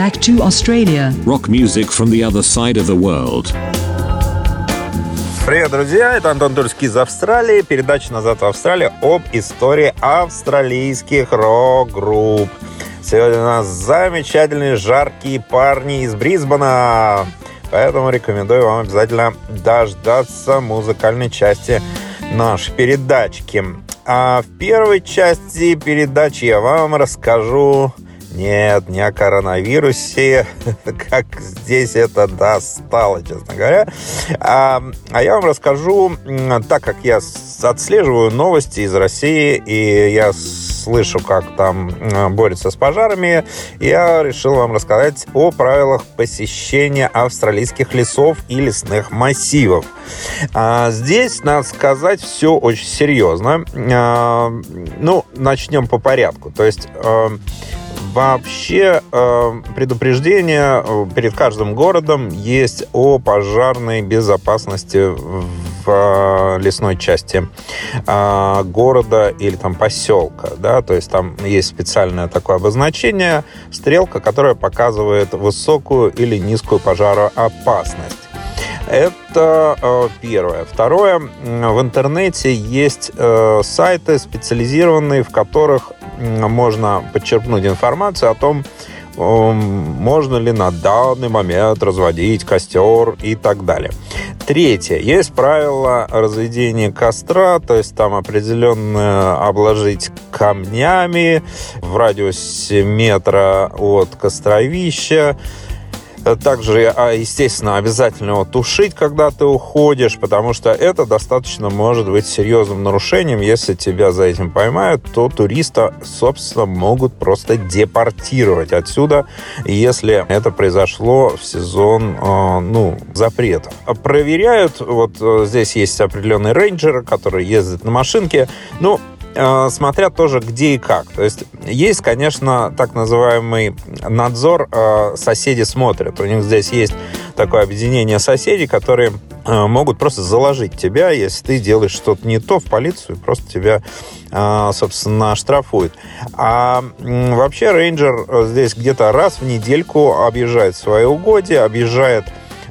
Back to Australia. Rock music from the other side of the world. Привет, друзья! Это Антон Тульский из Австралии. Передача «Назад в Австралию» об истории австралийских рок-групп. Сегодня у нас замечательные жаркие парни из Брисбена. Поэтому рекомендую вам обязательно дождаться музыкальной части нашей передачки. А в первой части передачи я вам расскажу нет, не о коронавирусе, как здесь это достало, честно говоря. А, а я вам расскажу, так как я отслеживаю новости из России, и я слышу, как там борются с пожарами, я решил вам рассказать о правилах посещения австралийских лесов и лесных массивов. А здесь, надо сказать, все очень серьезно. А, ну, начнем по порядку. То есть... Вообще э, предупреждение э, перед каждым городом есть о пожарной безопасности в э, лесной части города или там поселка, да, то есть там есть специальное такое обозначение, стрелка, которая показывает высокую или низкую пожароопасность. Это э, первое. Второе. В интернете есть э, сайты специализированные, в которых можно подчерпнуть информацию о том, можно ли на данный момент разводить костер и так далее. Третье. Есть правило разведения костра, то есть там определенно обложить камнями в радиусе метра от костровища, также, а, естественно, обязательно его тушить, когда ты уходишь, потому что это достаточно может быть серьезным нарушением. Если тебя за этим поймают, то туриста, собственно, могут просто депортировать отсюда, если это произошло в сезон, а, ну, запрета. Проверяют, вот э, здесь есть определенные рейнджеры, которые ездят на машинке. Ну, Э, смотря тоже где и как. То есть есть, конечно, так называемый надзор, э, соседи смотрят. У них здесь есть такое объединение соседей, которые э, могут просто заложить тебя, если ты делаешь что-то не то в полицию, просто тебя, собственно, штрафуют. А вообще рейнджер здесь где-то раз в недельку объезжает свои угодья, объезжает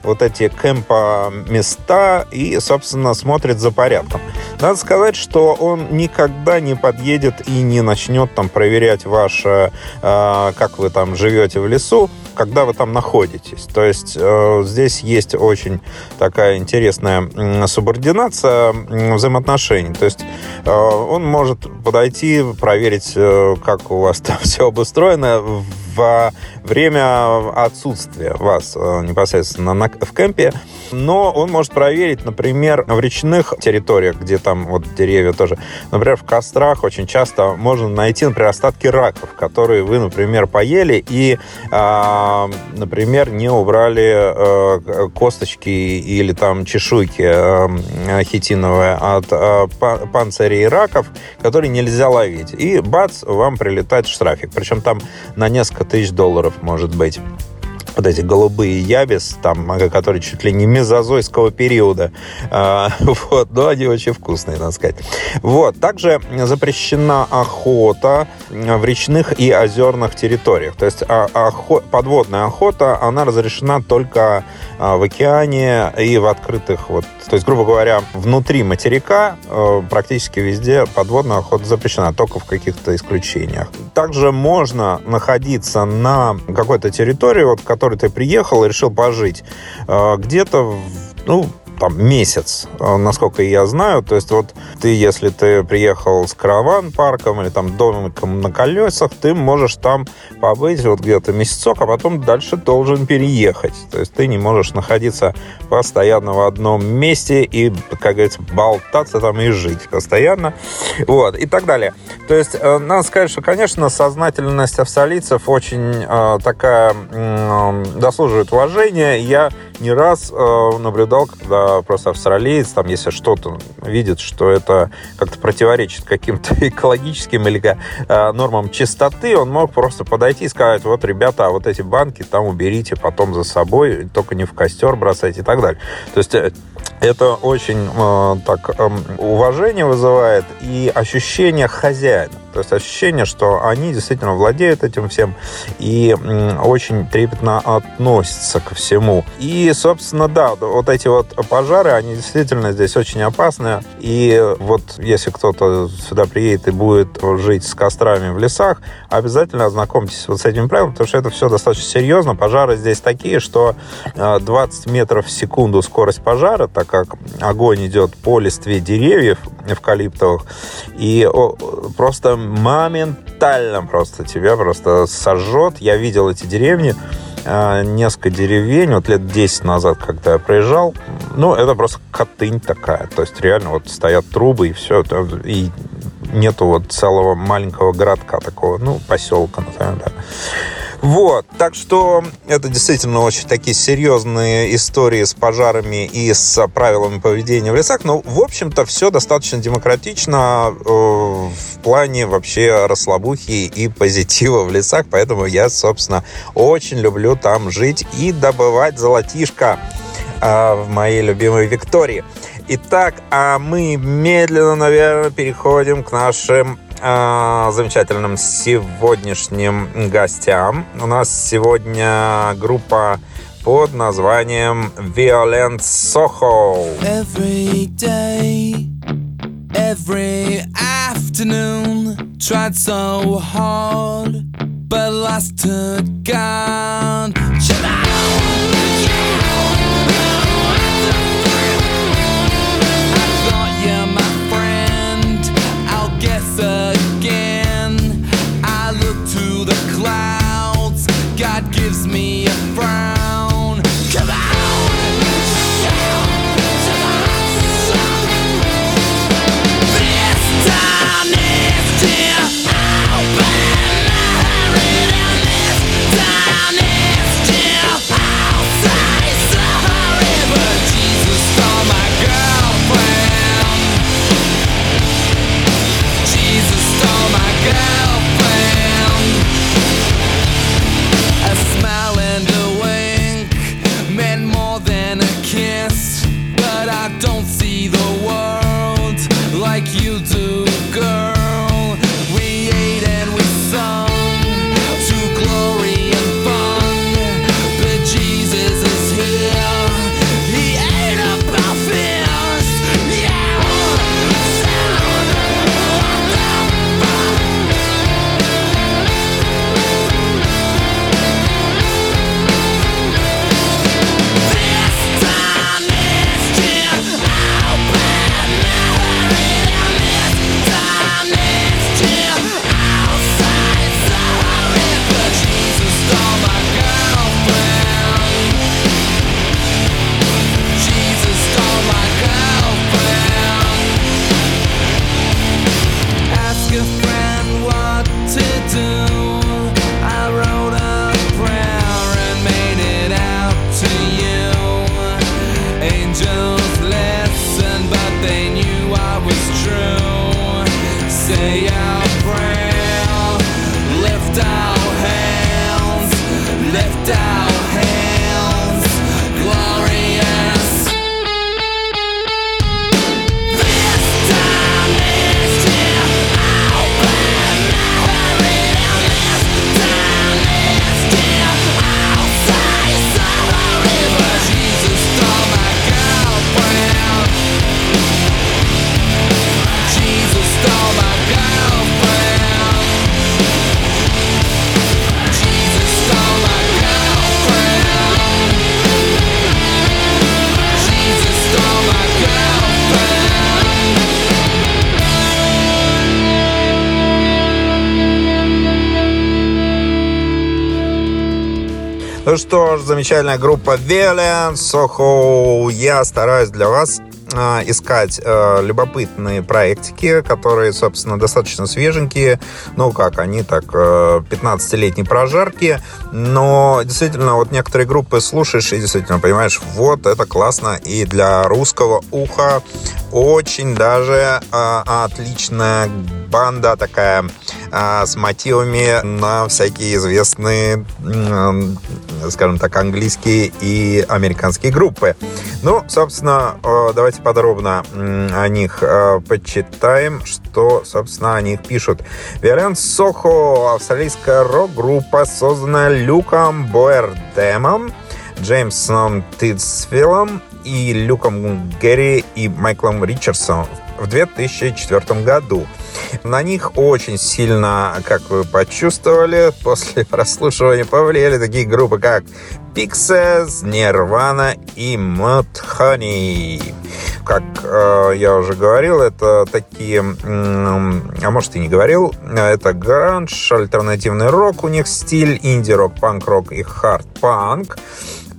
вот эти кемпа места и, собственно, смотрит за порядком. Надо сказать, что он никогда не подъедет и не начнет там проверять ваше, э, как вы там живете в лесу, когда вы там находитесь. То есть э, здесь есть очень такая интересная э, субординация э, взаимоотношений. То есть э, он может подойти, проверить, э, как у вас там все обустроено во время отсутствия вас э, непосредственно на, в кемпе, но он может проверить, например, в речных территориях, где там вот деревья тоже, например, в кострах очень часто можно найти, например, остатки раков, которые вы, например, поели и, э, например, не убрали э, косточки или там чешуйки э, хитиновые от э, панцирей раков, которые нельзя ловить. И бац, вам прилетает штрафик. Причем там на несколько тысяч долларов может быть вот эти голубые ябис, там, которые чуть ли не мезозойского периода. А, вот, но они очень вкусные, надо сказать. Вот, также запрещена охота в речных и озерных территориях. То есть а, охо... подводная охота, она разрешена только а, в океане и в открытых, вот, то есть, грубо говоря, внутри материка э, практически везде подводная охота запрещена, только в каких-то исключениях. Также можно находиться на какой-то территории, вот, которой ты приехал и решил пожить, э, где-то, ну, там месяц, э, насколько я знаю. То есть вот ты, если ты приехал с караван-парком или там домиком на колесах, ты можешь там побыть вот где-то месяцок, а потом дальше должен переехать. То есть ты не можешь находиться постоянно в одном месте и, как говорится, болтаться там и жить постоянно. Вот, и так далее. То есть э, надо сказать, что, конечно, сознательность австралийцев очень э, такая э, заслуживает уважения. Я не раз э, наблюдал, когда просто австралиец, там, если что-то видит, что это как-то противоречит каким-то экологическим или э, нормам чистоты, он мог просто подойти и сказать, вот, ребята, вот эти банки там уберите потом за собой, только не в костер бросайте и так далее. То есть э, Это очень э, так э, уважение вызывает и ощущение хозяина. То есть ощущение, что они действительно владеют этим всем и очень трепетно относятся ко всему. И, собственно, да, вот эти вот пожары, они действительно здесь очень опасны. И вот если кто-то сюда приедет и будет жить с кострами в лесах, обязательно ознакомьтесь вот с этим правилом, потому что это все достаточно серьезно. Пожары здесь такие, что 20 э, метров в секунду скорость пожара, так как огонь идет по листве деревьев эвкалиптовых, и просто моментально просто тебя просто сожжет. Я видел эти деревни, несколько деревень, вот лет 10 назад, когда я проезжал, ну, это просто котынь такая, то есть реально вот стоят трубы и все, и нету вот целого маленького городка такого, ну, поселка, например, да. Вот, так что это действительно очень такие серьезные истории с пожарами и с правилами поведения в лесах. Но, в общем-то, все достаточно демократично э, в плане вообще расслабухи и позитива в лесах. Поэтому я, собственно, очень люблю там жить и добывать золотишко э, в моей любимой Виктории. Итак, а мы медленно, наверное, переходим к нашим э, замечательным сегодняшним гостям. У нас сегодня группа под названием Violent Soho. Every day, every afternoon, tried so hard, but lost to God. Ну что ж, замечательная группа Violent Soho. Я стараюсь для вас искать э, любопытные проектики, которые, собственно, достаточно свеженькие. Ну, как, они так, э, 15-летней прожарки. Но, действительно, вот некоторые группы слушаешь и действительно понимаешь, вот, это классно и для русского уха очень даже э, отличная банда такая э, с мотивами на всякие известные, э, скажем так, английские и американские группы. Ну, собственно, э, давайте подробно о них э, почитаем, что, собственно, о них пишут. Виолент Сохо, австралийская рок-группа, созданная Люком Боэрдемом, Джеймсом Титсвиллом и Люком Гэри и Майклом Ричардсом в 2004 году. На них очень сильно, как вы почувствовали, после прослушивания повлияли такие группы, как Pixies, Nirvana и Mudhoney. Как э, я уже говорил, это такие, э, а может и не говорил, это гранж, альтернативный рок, у них стиль инди-рок, панк-рок и хард-панк.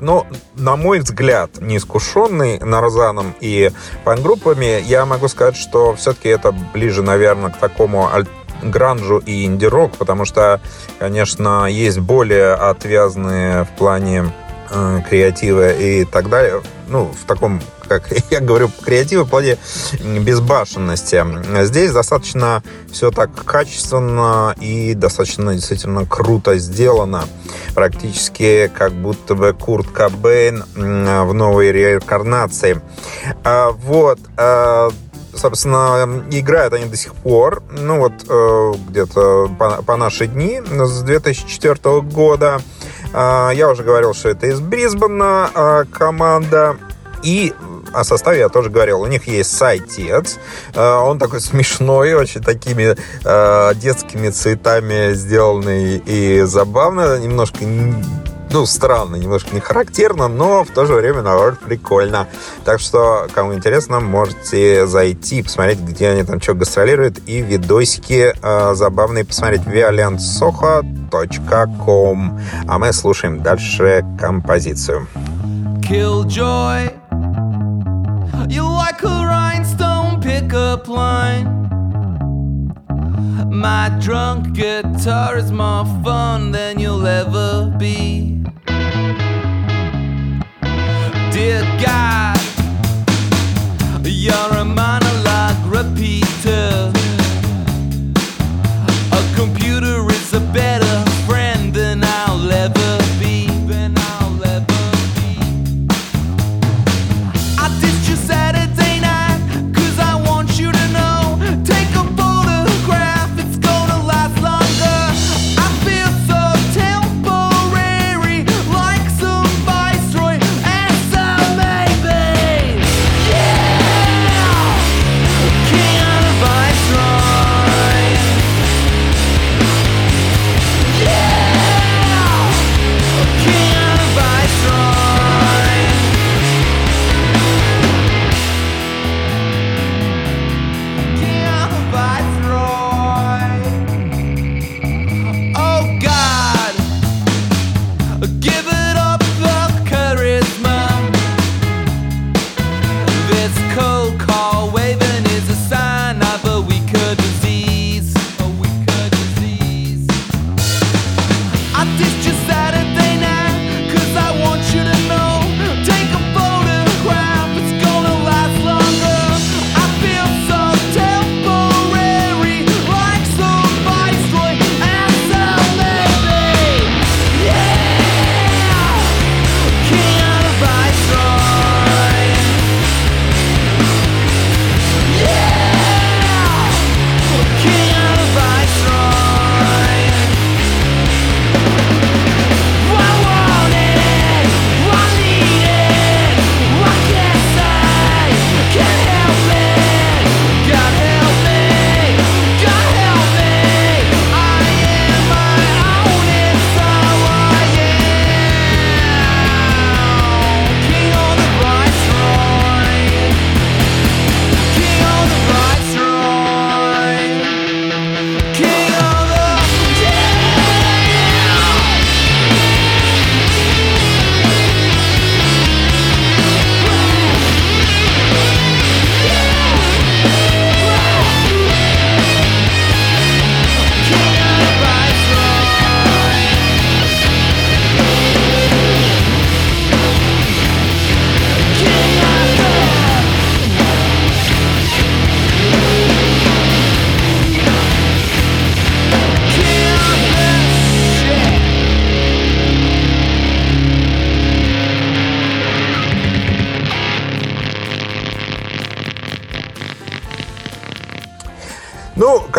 Но, на мой взгляд, неискушенный Нарзаном и пан-группами, я могу сказать, что все-таки это ближе, наверное, к такому гранжу и инди-рок, потому что, конечно, есть более отвязные в плане э, креатива и так далее. Ну, в таком как я говорю, креатив в плане безбашенности. Здесь достаточно все так качественно и достаточно действительно круто сделано. Практически как будто бы Курт Кобейн в новой реинкарнации. А, вот а, собственно, играют они до сих пор, ну вот э, где-то по, по наши дни, с 2004 года. Э, я уже говорил, что это из Брисбена команда. И о составе я тоже говорил. У них есть сайтец. Э, он такой смешной, очень такими э, детскими цветами сделанный и забавно. Немножко ну, странно, немножко не характерно, но в то же время, наоборот, прикольно. Так что, кому интересно, можете зайти, посмотреть, где они там что гастролируют, и видосики э, забавные посмотреть. violentsoho.com А мы слушаем дальше композицию. Killjoy like a rhinestone pickup line. My drunk guitar is more fun than you'll ever be.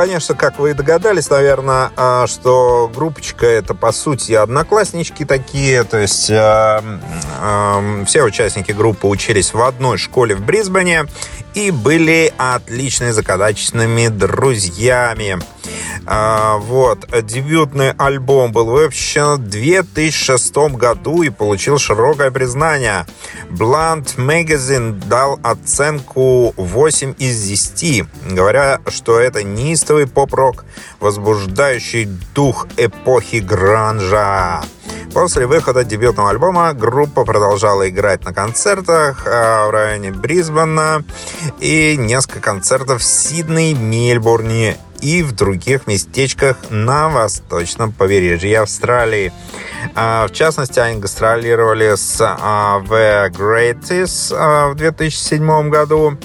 Конечно, как вы и догадались, наверное, а, что группочка это, по сути, однокласснички такие. То есть э, э, все участники группы учились в одной школе в Брисбене и были отличными закадачными друзьями. А, вот. Дебютный альбом был выпущен в 2006 году и получил широкое признание. Blunt Magazine дал оценку 8 из 10, говоря, что это неистовый поп-рок, возбуждающий дух эпохи гранжа. После выхода дебютного альбома группа продолжала играть на концертах а, в районе Брисбена и несколько концертов в Сиднее, Мельбурне и в других местечках на восточном побережье Австралии. А, в частности, они гастролировали с а, The Greatest в 2007 году.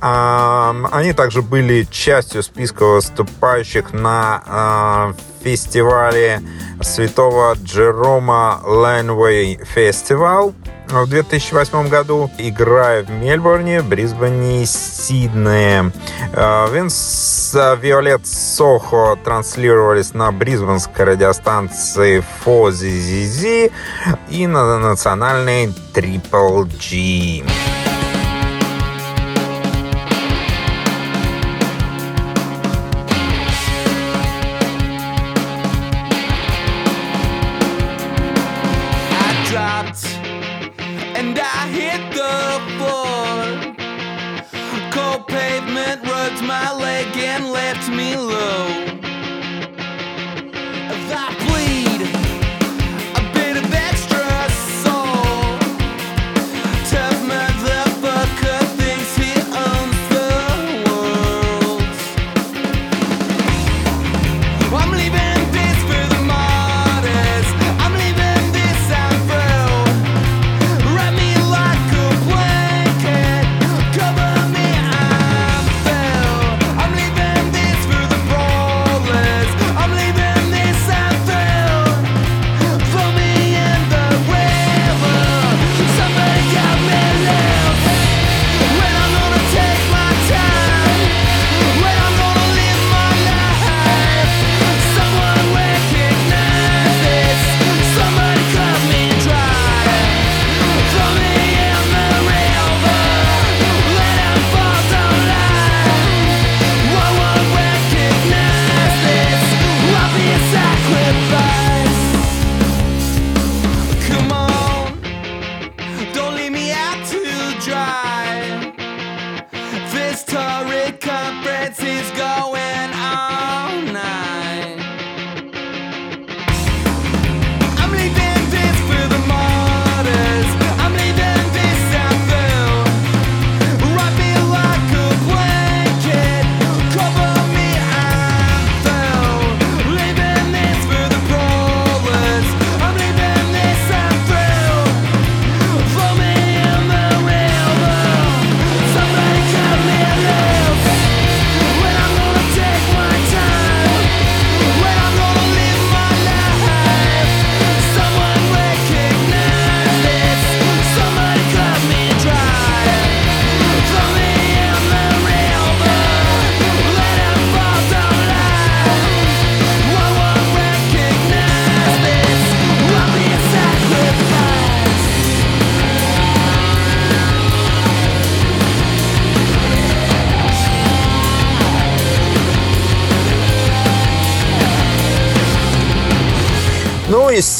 Они также были частью списка выступающих на фестивале святого Джерома Лэнвей Фестивал в 2008 году, играя в Мельбурне, Брисбене и Сиднее. Э, Винс Виолет Сохо транслировались на брисбенской радиостанции Фози Зизи и на национальной Triple G.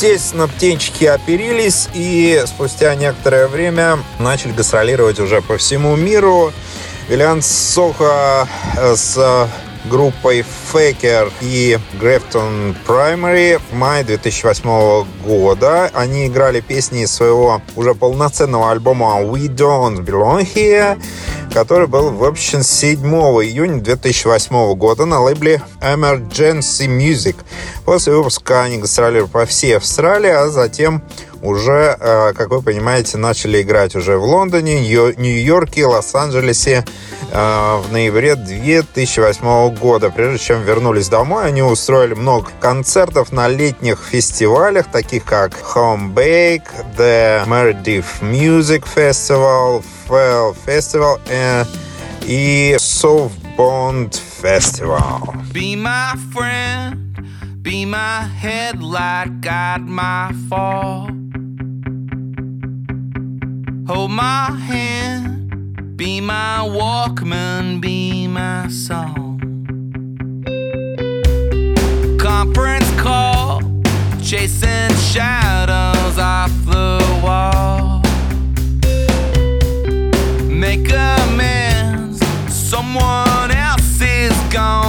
естественно, птенчики оперились и спустя некоторое время начали гастролировать уже по всему миру. Виллиан Соха э, с группой Faker и Grafton Primary в мае 2008 года. Они играли песни из своего уже полноценного альбома We Don't Belong Here который был выпущен 7 июня 2008 года на лейбле Emergency Music. После выпуска они гастролировали по всей Австралии, а затем уже, э, как вы понимаете, начали играть уже в Лондоне, Нью-Йорке, Лос-Анджелесе э, в ноябре 2008 года. Прежде чем вернулись домой, они устроили много концертов на летних фестивалях, таких как Home Bake, The Meredith Music Festival, Fell Festival э, и Soft Bond Festival. Be my friend, be my headlight, guide my fall. Hold my hand, be my Walkman, be my song. Conference call, chasing shadows off the wall. Make amends, someone else is gonna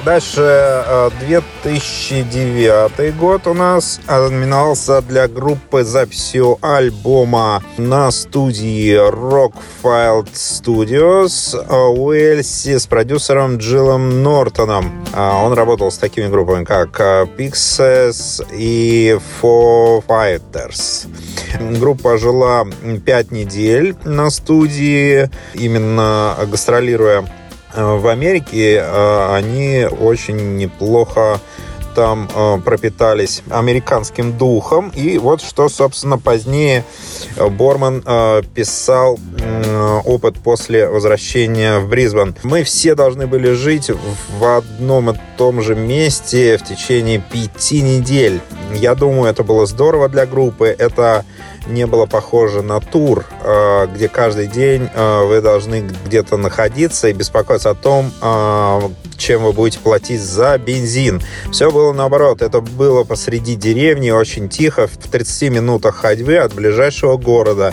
Так, дальше э, 2009 год у нас ознаменовался для группы записью альбома на студии Rockfield Studios в Уэльсе с продюсером Джилом Нортоном. А, Он работал с такими группами, как э, Pixies и Foo Fighters. Группа жила 5 недель на студии, именно гастролируя Э, в Америке э, они очень неплохо там э, пропитались американским духом. И вот что, собственно, позднее э, Борман э, писал э, опыт после возвращения в Брисбен. Мы все должны были жить в одном и том же месте в течение пяти недель. Я думаю, это было здорово для группы. Это не было похоже на тур, э, где каждый день э, вы должны где-то находиться и беспокоиться о том, э, чем вы будете платить за бензин. Все было наоборот. Это было посреди деревни, очень тихо, в 30 минутах ходьбы от ближайшего города.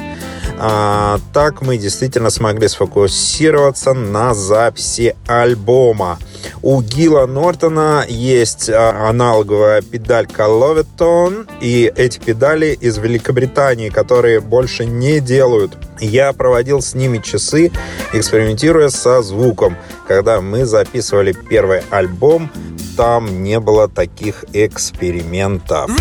А, так мы действительно смогли сфокусироваться на записи альбома. У Гила Нортона есть а, аналоговая педалька Loveton, и эти педали из Великобритании, которые больше не делают. Я проводил с ними часы, экспериментируя со звуком. Когда мы записывали первый альбом, там не было таких экспериментов.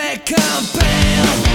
É that compel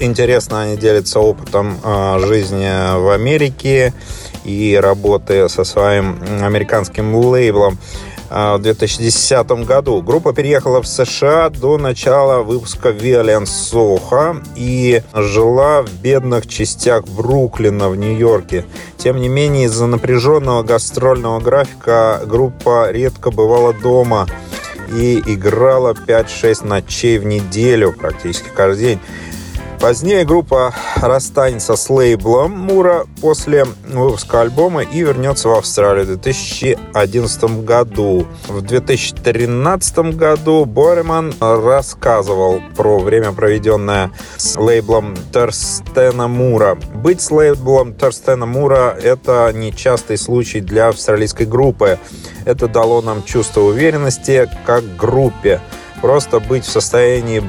интересно, они делятся опытом э, жизни в Америке и работы со своим американским лейблом. А, в 2010 году. Группа переехала в США до начала выпуска Violent Soho и жила в бедных частях Бруклина в Нью-Йорке. Тем не менее, из-за напряженного гастрольного графика группа редко бывала дома и играла 5-6 ночей в неделю практически каждый день. Позднее группа расстанется с лейблом Мура после выпуска альбома и вернется в Австралию в 2011 году. В 2013 году Бореман рассказывал про время, проведенное с лейблом Терстена Мура. Быть с лейблом Терстена Мура – это нечастый случай для австралийской группы. Это дало нам чувство уверенности как группе просто быть в состоянии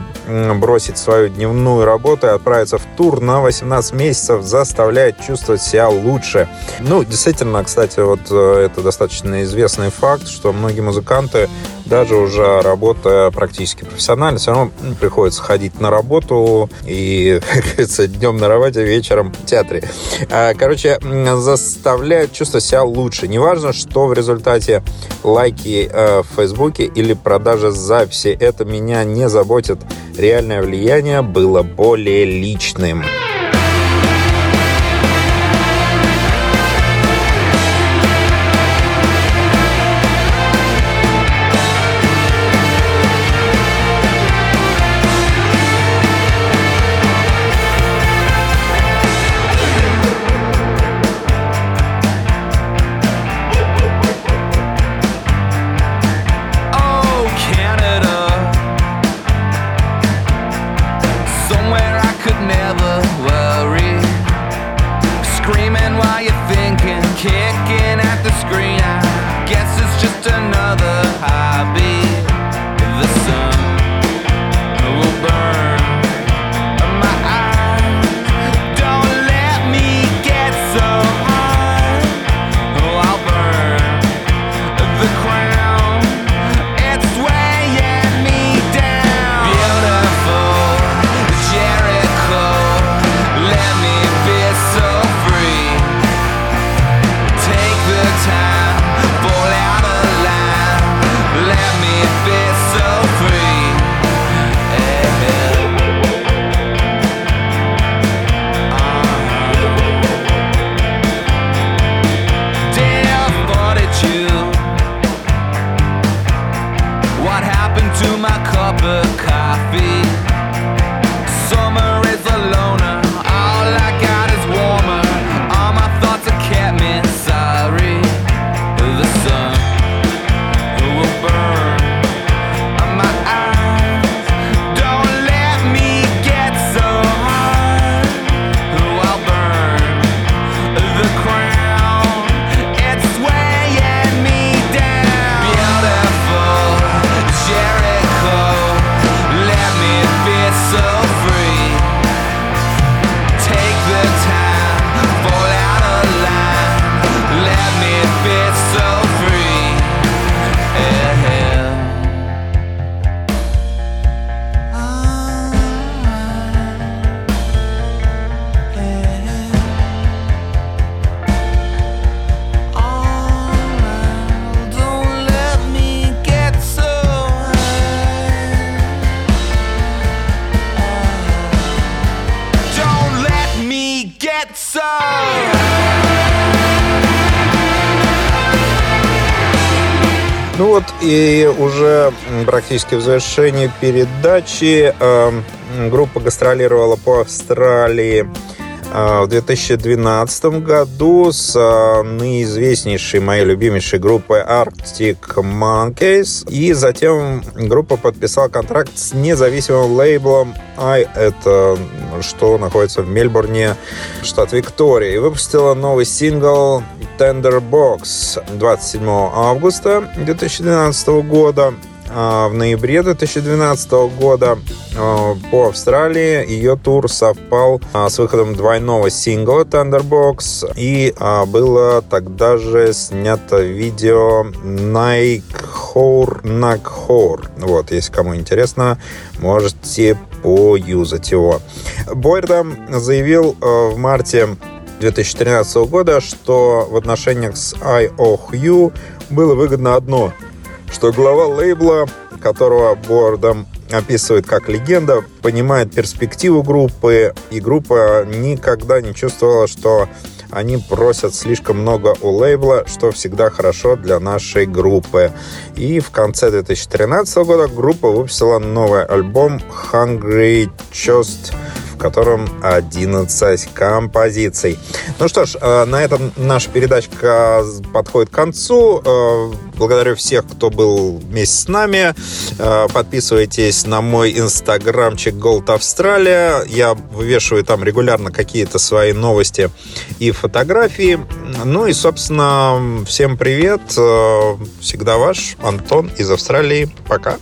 бросить свою дневную работу и отправиться в тур на 18 месяцев заставляет чувствовать себя лучше. Ну, действительно, кстати, вот э, это достаточно известный факт, что многие музыканты даже уже работая практически профессионально, все равно приходится ходить на работу и, как говорится, днем на работе, вечером в театре. А, короче, заставляет чувствовать себя лучше. Неважно, что в результате лайки э, в Фейсбуке или продажа записи, это меня не заботит. Реальное влияние было более личным. И уже практически в завершении передачи э, группа гастролировала по Австралии э, в 2012 году с э, наиизвестнейшей, моей любимейшей группой Arctic Monkeys. И затем группа подписала контракт с независимым лейблом I, это что находится в Мельбурне, штат Виктория, и выпустила новый сингл Tender Box 27 августа 2012 года. А в ноябре 2012 года а, по Австралии ее тур совпал а, с выходом двойного сингла Thunderbox и было тогда же снято видео Хоур Накхор. Вот, если кому интересно, можете поюзать его. Бойердам заявил в марте 2013 года, что в отношениях с IOHU было выгодно одно, что глава лейбла, которого Бордом описывает как легенда, понимает перспективу группы, и группа никогда не чувствовала, что они просят слишком много у лейбла, что всегда хорошо для нашей группы. И в конце 2013 года группа выпустила новый альбом Hungry Just котором 11 композиций. Ну что ж, э, на этом наша передачка подходит к концу. Э, благодарю всех, кто был вместе с нами. Э, подписывайтесь на мой инстаграмчик Gold Австралия. Я вывешиваю там регулярно какие-то свои новости и фотографии. Ну и, собственно, всем привет. Всегда ваш Антон из Австралии. Пока.